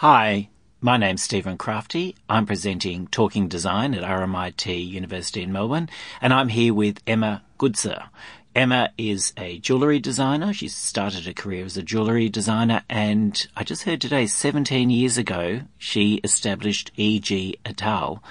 Hi, my name's Stephen Crafti. I'm presenting Talking Design at RMIT University in Melbourne, and I'm here with Emma Goodsir. Emma is a jewellery designer. She started her career as a jewellery designer, and I just heard today, 17 years ago, she established E.G. et al.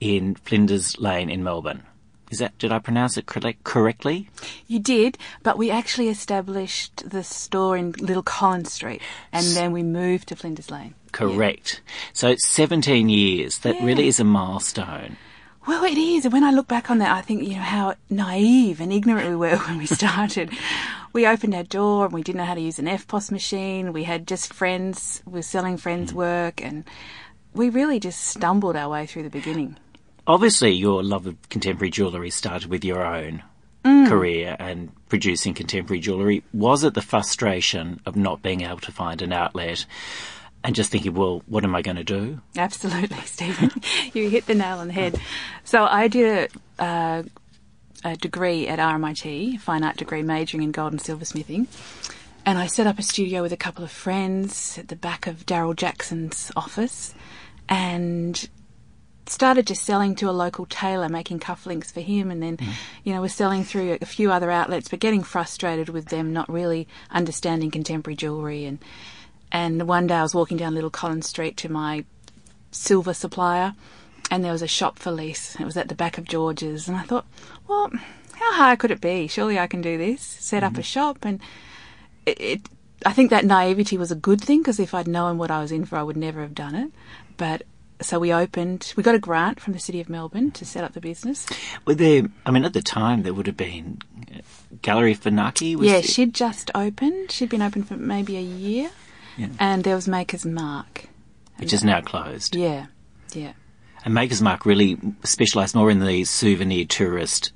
in Flinders Lane in Melbourne. Is that, did I pronounce it correct, correctly? You did, but we actually established the store in Little Collins Street and then we moved to Flinders Lane. Correct. So it's 17 years. That Yeah. really is a milestone. Well, it is. And when I look back on that, I think, you know, how naive and ignorant we were when we started. we opened our door and we didn't know how to use an EFTPOS machine. We had just friends, we were selling friends' work, and we really just stumbled our way through the beginning. Obviously, your love of contemporary jewellery started with your own Mm. career and producing contemporary jewellery. Was it the frustration of not being able to find an outlet and just thinking, well, what am I going to do? Absolutely, Stephen. you hit the nail on the head. So I did a, uh, a degree at RMIT, fine art degree, majoring in gold and silversmithing. And I set up a studio with a couple of friends at the back of Daryl Jackson's office and started just selling to a local tailor, making cufflinks for him, and then, you know, was selling through a few other outlets, but getting frustrated with them not really understanding contemporary jewellery. And and one day I was walking down Little Collins Street to my silver supplier, and there was a shop for lease. It was at the back of George's, and I thought, well, how hard could it be? Surely I can do this. Set up a mm-hmm. shop, and it, it. I think that naivety was a good thing because if I'd known what I was in for, I would never have done it. But so we opened. We got a grant from the city of Melbourne to set up the business. Were there, I mean, at the time, there would have been Gallery Funaki. Yeah, there- she'd just opened. She'd been open for maybe a year, Yeah. and there was Maker's Mark. which is now closed. Yeah, yeah. And Maker's Mark really specialised more in the souvenir tourist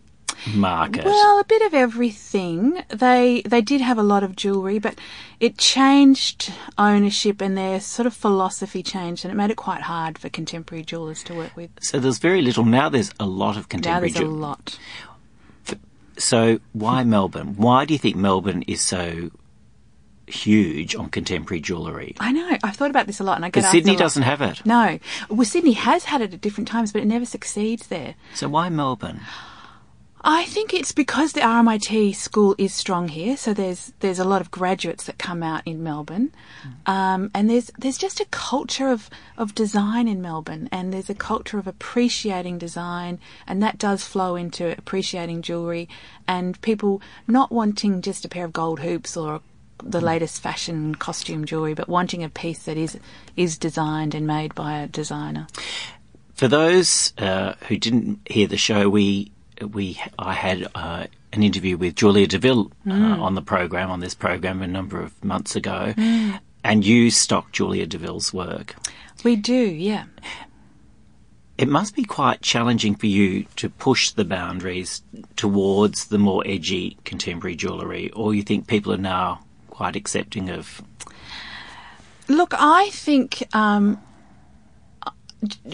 market. Well, a bit of everything. They they did have a lot of jewellery, but it changed ownership and their sort of philosophy changed, and it made it quite hard for contemporary jewellers to work with. so there's very little. Now there's a lot of contemporary. Now there's a lot. So why Melbourne? Why do you think Melbourne is so huge on contemporary jewellery? I know. I've thought about this a lot, and I get Sydney doesn't have it. No, well, Sydney has had it at different times, but it never succeeds there. So why Melbourne? I think it's because the RMIT school is strong here, so there's there's a lot of graduates that come out in Melbourne, um, and there's there's just a culture of of design in Melbourne, and there's a culture of appreciating design, and that does flow into appreciating jewellery, and people not wanting just a pair of gold hoops or the latest fashion costume jewellery, but wanting a piece that is is designed and made by a designer. For those uh, who didn't hear the show, we we I had uh, an interview with Julia Deville uh, on the program on this program a number of months ago, and you stock Julia Deville's work. We do, yeah. It must be quite challenging for you to push the boundaries towards the more edgy contemporary jewellery, or you think people are now quite accepting of Look, I think um,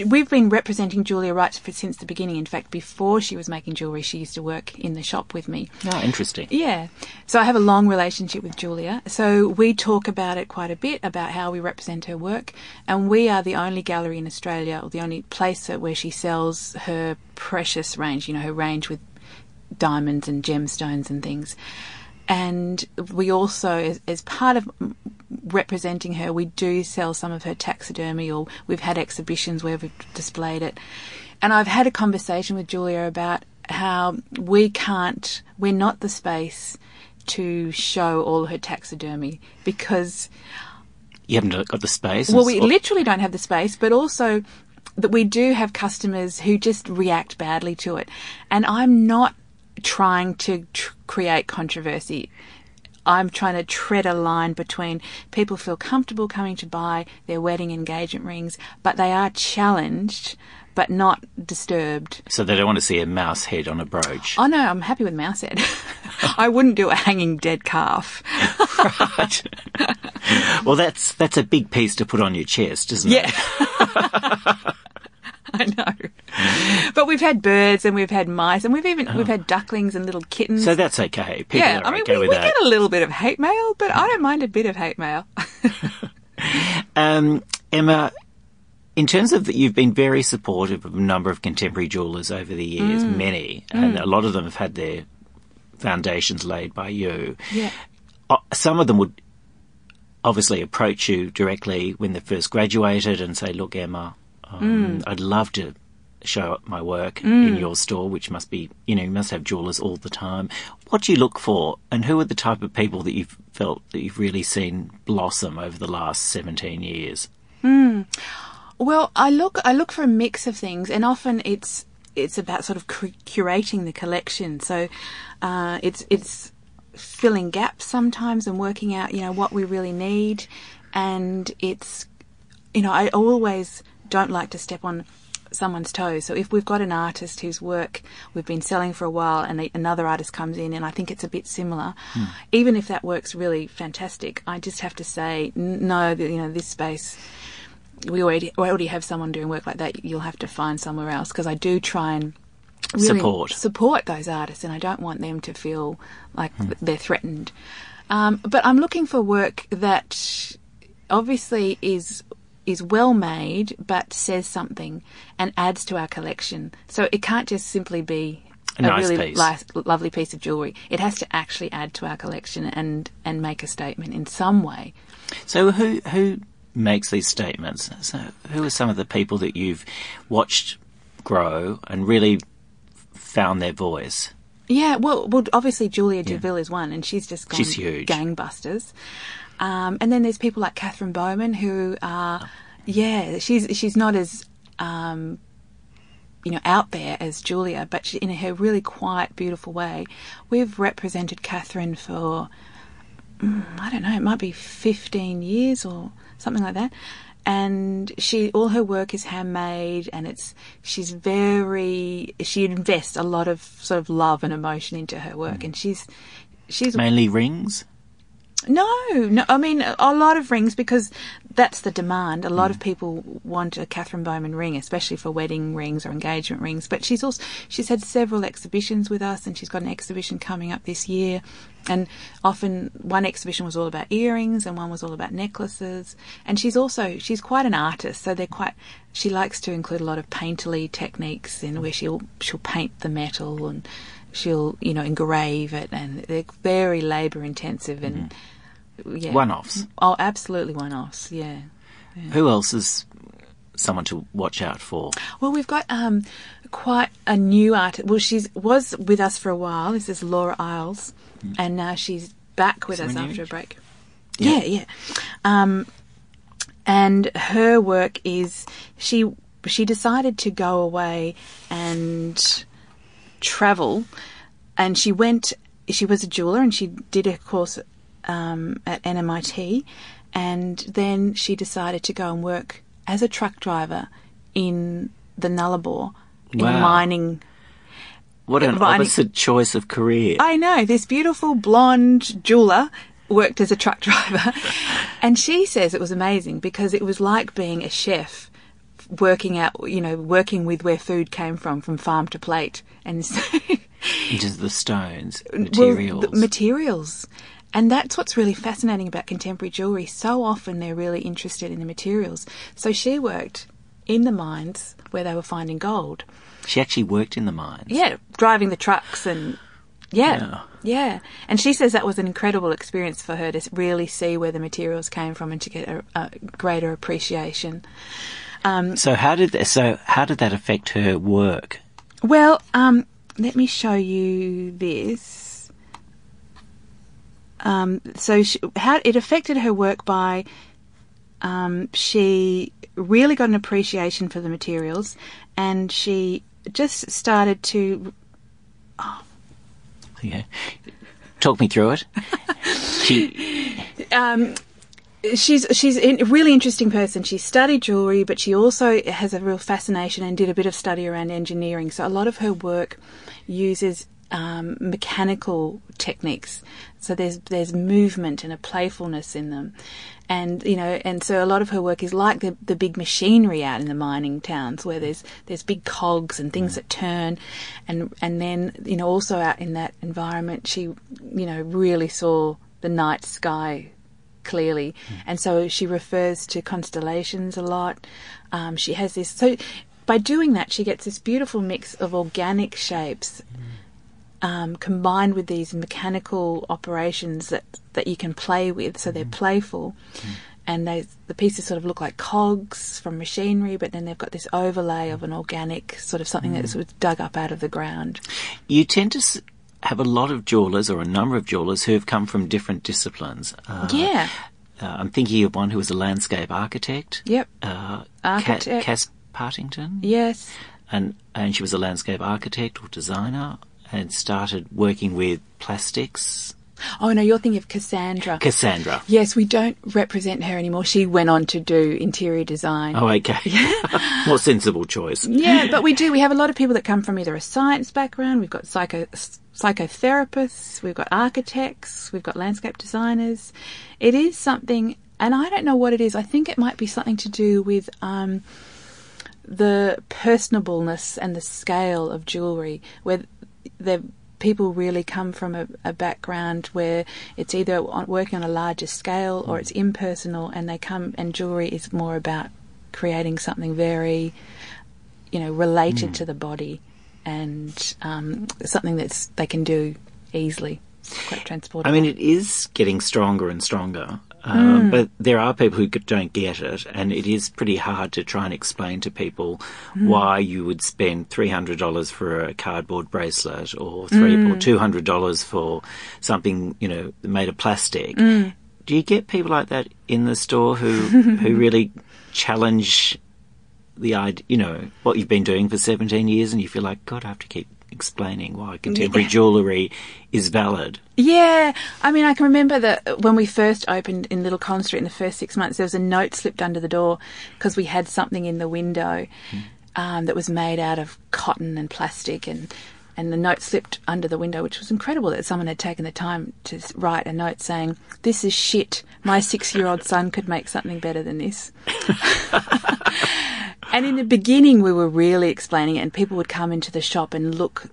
we've been representing Julia right for, since the beginning. In fact, before she was making jewellery, she used to work in the shop with me. oh, interesting. Yeah. So I have a long relationship with Julia. So we talk about it quite a bit about how we represent her work. And we are the only gallery in Australia, or the only place where she sells her precious range, you know, her range with diamonds and gemstones and things. And we also, as, as part of representing her, we do sell some of her taxidermy, or we've had exhibitions where we've displayed it. And I've had a conversation with Julia about how we can't, we're not the space to show all her taxidermy because You haven't got the space. well, we Or- literally don't have the space, but also that we do have customers who just react badly to it. And I'm not trying to tr- create controversy. I'm trying to tread a line between people feel comfortable coming to buy their wedding engagement rings, but they are challenged, but not disturbed. so they don't want to see a mouse head on a brooch. Oh no, I'm happy with mouse head. I wouldn't do a hanging dead calf. Right. well, that's that's a big piece to put on your chest, isn't Yeah. it? I know. But we've had birds and we've had mice and we've even we've had ducklings and little kittens. So that's okay. People yeah, I mean okay we, we get a little bit of hate mail, but I don't mind a bit of hate mail. Um, Emma, in terms of that, you've been very supportive of a number of contemporary jewellers over the years, Mm. many, and a lot of them have had their foundations laid by you. Yeah. Uh, Some of them would obviously approach you directly when they first graduated and say, "Look, Emma, Mm. um, I'd love to." Show up my work in your store, which must be, you know, you must have jewellers all the time. What do you look for, and who are the type of people that you've felt that you've really seen blossom over the last 17 years? Well, I look I look for a mix of things, and often it's it's about sort of cur- curating the collection. So uh, it's it's filling gaps sometimes and working out you know what we really need, and it's you know I always don't like to step on someone's toes. So if we've got an artist whose work we've been selling for a while and another artist comes in and I think it's a bit similar, even if that works really fantastic, I just have to say no, you know this space we already we already have someone doing work like that. You'll have to find somewhere else because I do try and really Support. support those artists, and I don't want them to feel like they're threatened. Um, but I'm looking for work that obviously is is well made, but says something and adds to our collection. So it can't just simply be A nice really piece. lovely piece of jewelry. It has to actually add to our collection and and make a statement in some way. So who who makes these statements? So who are some of the people that you've watched grow and really found their voice? Yeah, well, well, obviously Julia Deville is one, and she's just gone She's huge. gangbusters. Um, and then there's people like Catherine Bowman who are, yeah, she's she's not as, um, you know, out there as Julia, but she, in her really quiet, beautiful way. We've represented Catherine for, mm, I don't know, it might be 15 years or something like that. And she, all her work is handmade, and it's she's very she invests a lot of sort of love and emotion into her work, and she's she's Mainly rings. No, no. I mean, a lot of rings because that's the demand. A lot of mm. people want a Catherine Bowman ring, especially for wedding rings or engagement rings. But she's also she's had several exhibitions with us, and she's got an exhibition coming up this year. And often one exhibition was all about earrings, and one was all about necklaces. And she's also she's quite an artist, so they're quite. She likes to include a lot of painterly techniques in where she'll she'll paint the metal and she'll you know engrave it, and they're very labour intensive and yeah. One-offs. Oh, absolutely one-offs. Yeah. Who else is someone to watch out for? Well, we've got um, quite a new artist. Well, she's was with us for a while. This is Laura Isles, and now she's back with us after a break. Yeah, yeah. Um, and her work is she she decided to go away and travel, and she went. She was a jeweler, and she did a course um, at NMIT, and then she decided to go and work as a truck driver in the Nullarbor in Wow. mining. What an Right. opposite choice of career. I know this beautiful blonde jeweler worked as a truck driver, and she says it was amazing because it was like being a chef working out, you know, working with where food came from, from farm to plate, and so, Into the stones, well, materials. the materials. And that's what's really fascinating about contemporary jewellery. So often they're really interested in the materials. So she worked in the mines where they were finding gold. she actually worked in the mines. Yeah, driving the trucks and yeah, Yeah. yeah. And she says that was an incredible experience for her to really see where the materials came from and to get a, a greater appreciation. So how did that, so how did that affect her work? Well, um, let me show you this. Um, so she, how it affected her work by um, she really got an appreciation for the materials, and she just started to Yeah. Talk me through it. she, um, she's she's a really interesting person. She studied jewelry, but she also has a real fascination and did a bit of study around engineering. So a lot of her work uses um, mechanical techniques. So there's there's movement and a playfulness in them, and you know, and so a lot of her work is like the the big machinery out in the mining towns where there's there's big cogs and things that turn, and and then you know also out in that environment, she you know really saw the night sky clearly. Hmm. And so she refers to constellations a lot. Um, she has this. So by doing that, she gets this beautiful mix of organic shapes. Hmm. Um, combined with these mechanical operations that, that you can play with, so they're hmm. playful, and they the pieces sort of look like cogs from machinery, but then they've got this overlay of an organic sort of something that's sort of dug up out of the ground. You tend to have a lot of jewelers or a number of jewelers who have come from different disciplines. Uh, yeah. uh, I'm thinking of one who was a landscape architect. Yep. Uh, Architect. Ca- Cass Partington. Yes. and and she was a landscape architect or designer and started working with plastics. Oh no, you're thinking of Cassandra. Cassandra. yes, we don't represent her anymore. She went on to do interior design. Oh, okay. More sensible choice. Yeah, but we do. We have a lot of people that come from either a science background. We've got psycho psychotherapists. We've got architects. We've got landscape designers. It is something, and I don't know what it is. I think it might be something to do with um, the personableness and the scale of jewellery, where the people really come from a, a background where it's either on, working on a larger scale or it's impersonal, and they come and jewellery is more about creating something very, you know, related to the body and um, something that's they can do easily, quite transportable. I mean, it is getting stronger and stronger. Um, hmm. But there are people who don't get it, and it is pretty hard to try and explain to people hmm. why you would spend three hundred dollars for a cardboard bracelet, or three or hmm. two hundred dollars for something you know made of plastic. Do you get people like that in the store who who really challenge the idea, you know, what you've been doing for 17 years and you feel like, God, I have to keep explaining why contemporary jewellery is valid. Yeah, I mean, I can remember that when we first opened in Little Collins Street in the first six months, there was a note slipped under the door because we had something in the window um, that was made out of cotton and plastic, and and the note slipped under the window, which was incredible that someone had taken the time to write a note saying, "This is shit. My six-year-old son could make something better than this." And in the beginning, we were really explaining it, and people would come into the shop and look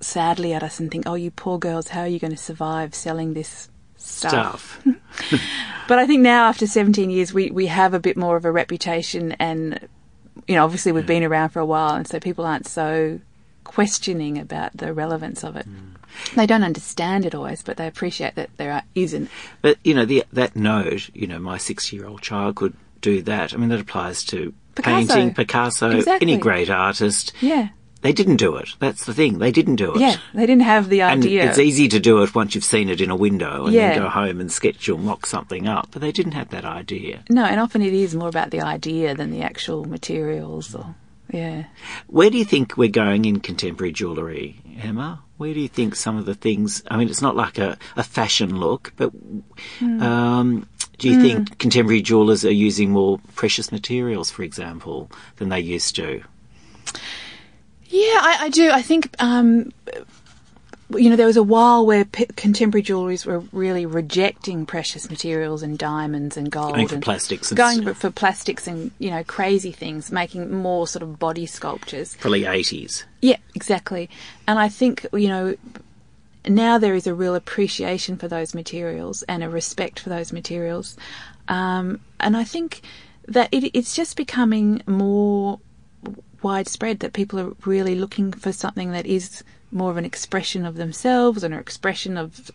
sadly at us and think, "Oh, you poor girls, how are you going to survive selling this stuff?" Stuff. But I think now, after 17 years, we we have a bit more of a reputation, and you know, obviously, we've been around for a while, and so people aren't so questioning about the relevance of it. Mm. They don't understand it always, but they appreciate that there are, isn't. But you know, the, that note, you know, my six-year-old child could do that. I mean, that applies to Picasso. painting, Picasso, Exactly. any great artist. Yeah, They didn't do it. That's the thing. They didn't do it. yeah. They didn't have the idea. And it's easy to do it once you've seen it in a window and Yeah. then go home and sketch or mock something up. But they didn't have that idea. no, and often it is more about the idea than the actual materials. Or yeah. Where do you think we're going in contemporary jewellery, Emma? Where do you think some of the things? I mean, it's not like a, a fashion look, but um, do you think contemporary jewellers are using more precious materials, for example, than they used to? Yeah, I, I do. I think um, you know there was a while where p- contemporary jewelries were really rejecting precious materials and diamonds and gold Going for and plastics and going s- for plastics and you know crazy things, making more sort of body sculptures. Probably 80s. Yeah, exactly. And I think you know now there is a real appreciation for those materials and a respect for those materials, um, and I think that it, it's just becoming more widespread that people are really looking for something that is more of an expression of themselves and an expression of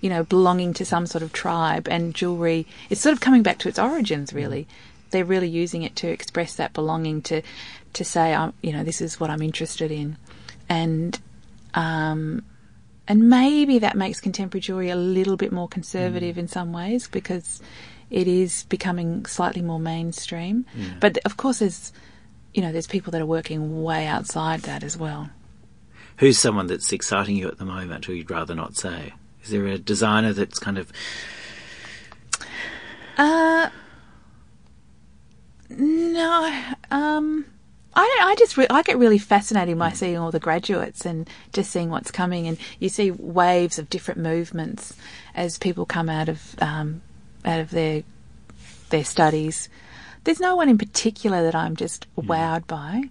you know belonging to some sort of tribe and jewelry. It's sort of coming back to its origins really. They're really using it to express that belonging to to say I'm you know this is what I'm interested in. And um and maybe that makes contemporary jewelry a little bit more conservative in some ways because it is becoming slightly more mainstream. But of course, there's you know there's people that are working way outside that as well. Who's someone that's exciting you at the moment who you'd rather not say? Is there a designer that's kind of Uh, no. Um, I don't, I just re- I get really fascinated by seeing all the graduates and just seeing what's coming, and you see waves of different movements as people come out of um, out of their their studies. There's no one in particular that I'm just wowed by.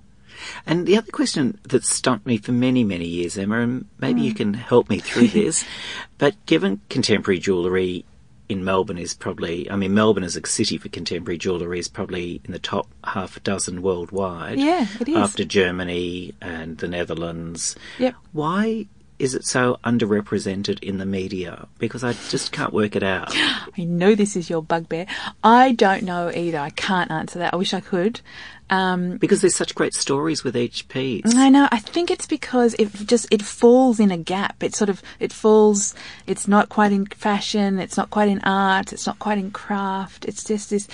And the other question that stumped me for many, many years, Emma, and maybe you can help me through this, but given contemporary jewellery in Melbourne is probably, I mean, Melbourne as a city for contemporary jewellery is probably in the top half a dozen worldwide. Yeah, it is. After Germany and the Netherlands. Yep. Why is it so underrepresented in the media? Because I just can't work it out. I know this is your bugbear. I don't know either. I can't answer that. I wish I could. Um, Because there's such great stories with each piece. I know. I think it's because it just it falls in a gap. It sort of it falls. It's not quite in fashion. It's not quite in art. It's not quite in craft. It's just this.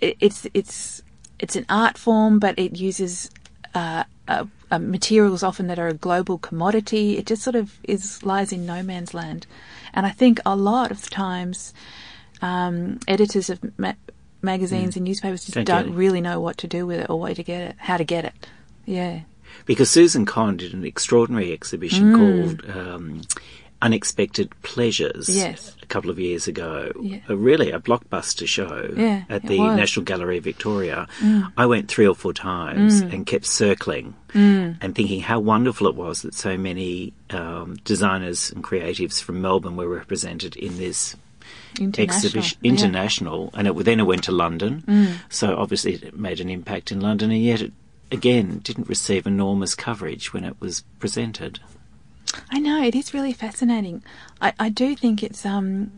It, it's it's it's an art form, but it uses uh, uh, uh, materials often that are a global commodity. It just sort of is lies in no man's land, and I think a lot of times um, editors have ma- magazines and newspapers just Don't don't, really know what to do with it or where to get it, how to get it. Yeah. Because Susan Cohn did an extraordinary exhibition Mm. called um, Unexpected Pleasures Yes. a couple of years ago. Yeah. A really a blockbuster show Yeah, at the was. Mm. National Gallery of Victoria. I went three or four times and kept circling Mm. and thinking how wonderful it was that so many um, designers and creatives from Melbourne were represented in this exhibition Yeah. Mm. international and it then it went to London so obviously it made an impact in London and yet it again didn't receive enormous coverage when it was presented I know it is really fascinating. I, I do think it's um,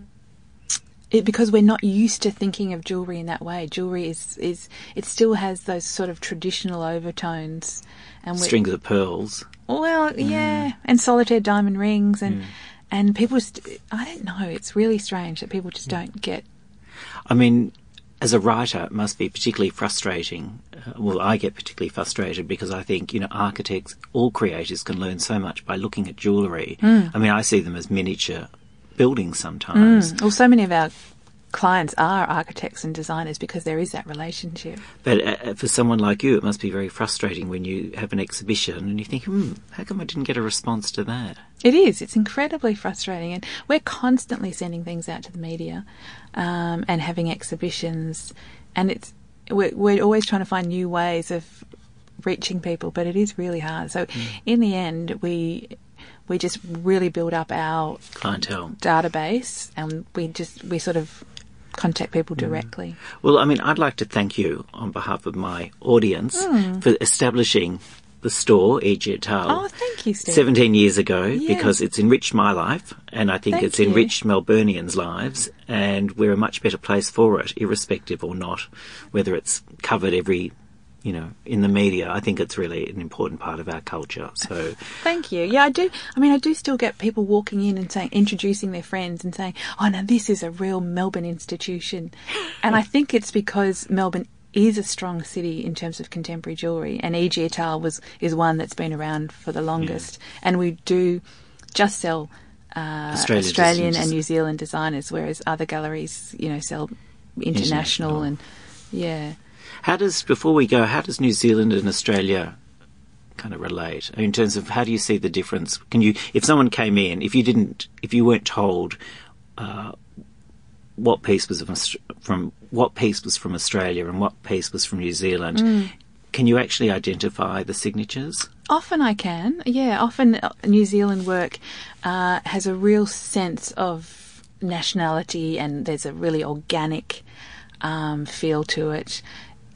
it because we're not used to thinking of jewelry in that way. Jewelry is is it still has those sort of traditional overtones, and strings of pearls well, Mm. yeah, and solitaire diamond rings, and and people just I don't know. It's really strange that people just don't get. I mean as a writer it must be particularly frustrating uh, well I get particularly frustrated because I think you know architects all creators can learn so much by looking at jewellery I mean I see them as miniature buildings sometimes Well, so many of our clients are architects and designers because there is that relationship. But uh, for someone like you, it must be very frustrating when you have an exhibition and you think, hmm, how come I didn't get a response to that? It is. It's incredibly frustrating, and we're constantly sending things out to the media um, and having exhibitions, and it's we're, we're always trying to find new ways of reaching people, but it is really hard. So, in the end, we we just really build up our Clientele. database, and we just we sort of contact people mm. directly. Well, I mean, I'd like to thank you on behalf of my audience hmm. for establishing the store, E.G. et. Oh, thank you, Steve. 17 years ago Yes. because it's enriched my life and I think Thank it's you. enriched Melburnians' lives and we're a much better place for it, irrespective or not, whether it's covered every, you know, in the media. I think it's really an important part of our culture. So, Thank you. Yeah, I do. I mean, I do still get people walking in and saying, introducing their friends and saying, "Oh, now this is a real Melbourne institution," and I think it's because Melbourne is a strong city in terms of contemporary jewellery, and E.G. et was is one that's been around for the longest, and we do just sell. Uh, Australia Australian and New Zealand designers, whereas other galleries, you know, sell international, International. and yeah. How does, before we go, how does New Zealand and Australia kind of relate in terms of how do you see the difference? Can you, if someone came in, if you didn't, if you weren't told uh, what piece was from, what piece was from Australia and what piece was from New Zealand, can you actually identify the signatures? Often I can, yeah. Often uh, New Zealand work uh, has a real sense of nationality, and there's a really organic um, feel to it.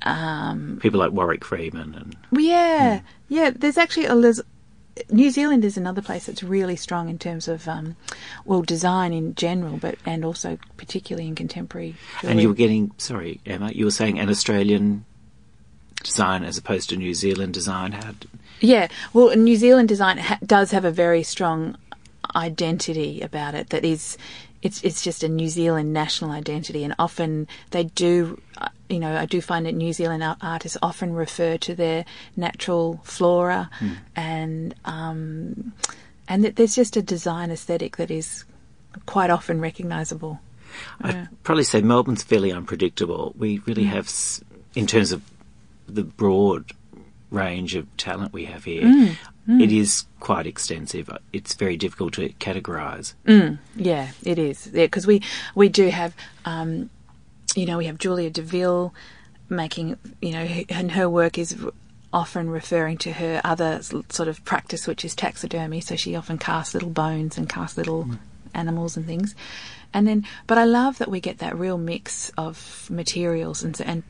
Um, People like Warwick Freeman and well, yeah, yeah. There's actually a there's, New Zealand is another place that's really strong in terms of um, well design in general, but and also particularly in contemporary. and you were getting sorry Emma, you were saying an Australian design as opposed to New Zealand design. had. Yeah, well, New Zealand design ha- does have a very strong identity about it. That is, it's it's just a New Zealand national identity, and often they do. uh, You know, I do find that New Zealand artists often refer to their natural flora, and um, and that there's just a design aesthetic that is quite often recognisable. I'd probably say Melbourne's fairly unpredictable. We really Mm. have, in terms of the broad range of talent we have here, Mm. Hmm. it is quite extensive. It's very difficult to categorise. Mm. Yeah, it is. Yeah, because we we do have, um, you know, we have Julia Deville making, you know, and her work is often referring to her other sort of practice, which is taxidermy. So she often casts little bones and casts little hmm. animals and things. And then, but I love that we get that real mix of materials and, and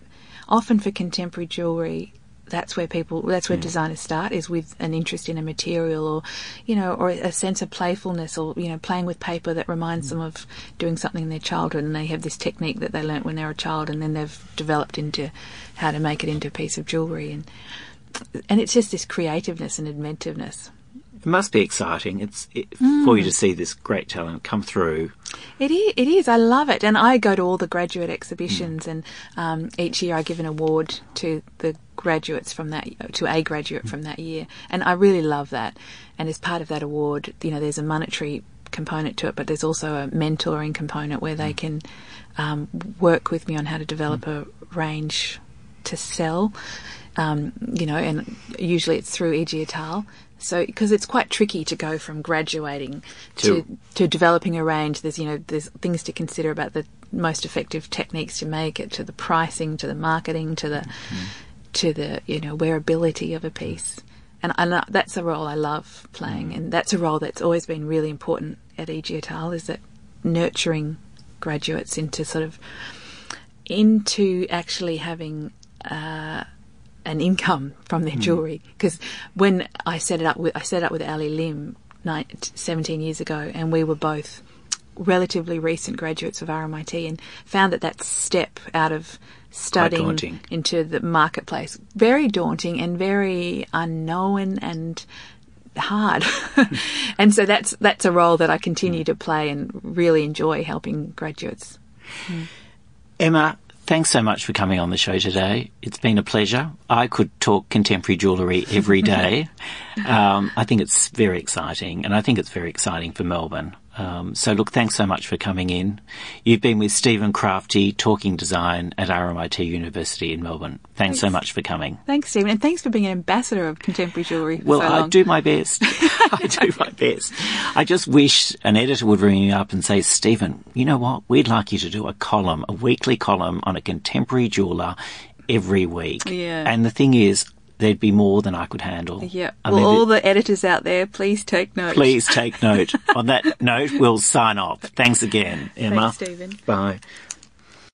often for contemporary jewellery, that's where people, that's where designers start is with an interest in a material or, you know, or a sense of playfulness or, you know, playing with paper that reminds them of doing something in their childhood and they have this technique that they learnt when they were a child and then they've developed into how to make it into a piece of jewellery and, and it's just this creativeness and inventiveness. It must be exciting. It's it, mm. for you to see this great talent come through. It is, it is. I love it. And I go to all the graduate exhibitions, and um, each year I give an award to the graduates from that, to a graduate from that year. And I really love that. And as part of that award, you know, there's a monetary component to it, but there's also a mentoring component where they can um, work with me on how to develop a range to sell. Um, you know, and usually it's through E.G. Etal. So, because it's quite tricky to go from graduating to, To- to developing a range. There's, you know, there's things to consider about the most effective techniques to make it, to the pricing, to the marketing, to the, to the, you know, wearability of a piece. And, uh, that's a role I love playing, and that's a role that's always been really important at E.G. Etal, is that nurturing graduates into sort of into actually having uh, an income from their hmm. jewelry. Because when I set it up with I set it up with Ali Lim nine, 17 years ago, and we were both relatively recent graduates of RMIT, and found that that step out of studying into the marketplace very daunting and very unknown and hard. Hmm. and so that's that's a role that I continue hmm. to play and really enjoy helping graduates. Emma, thanks so much for coming on the show today. It's been a pleasure. I could talk contemporary jewellery every day. um, I think it's very exciting, and I think it's very exciting for Melbourne. Um, so, look, thanks so much for coming in. You've been with Stephen Crafti, talking design at RMIT University in Melbourne. Thanks, so much for coming. Thanks, Stephen, and thanks for being an ambassador of contemporary jewellery. Well, so I do my best. I do my best. I just wish an editor would ring me up and say, Stephen, you know what? We'd like you to do a column, a weekly column on a contemporary jeweller every week. Yeah. And the thing is, there'd be more than I could handle. Yeah. I well, mean, all the editors out there, please take note. please take note. on that note, we'll sign off. Thanks again, Emma. Thanks, Stephen. Bye.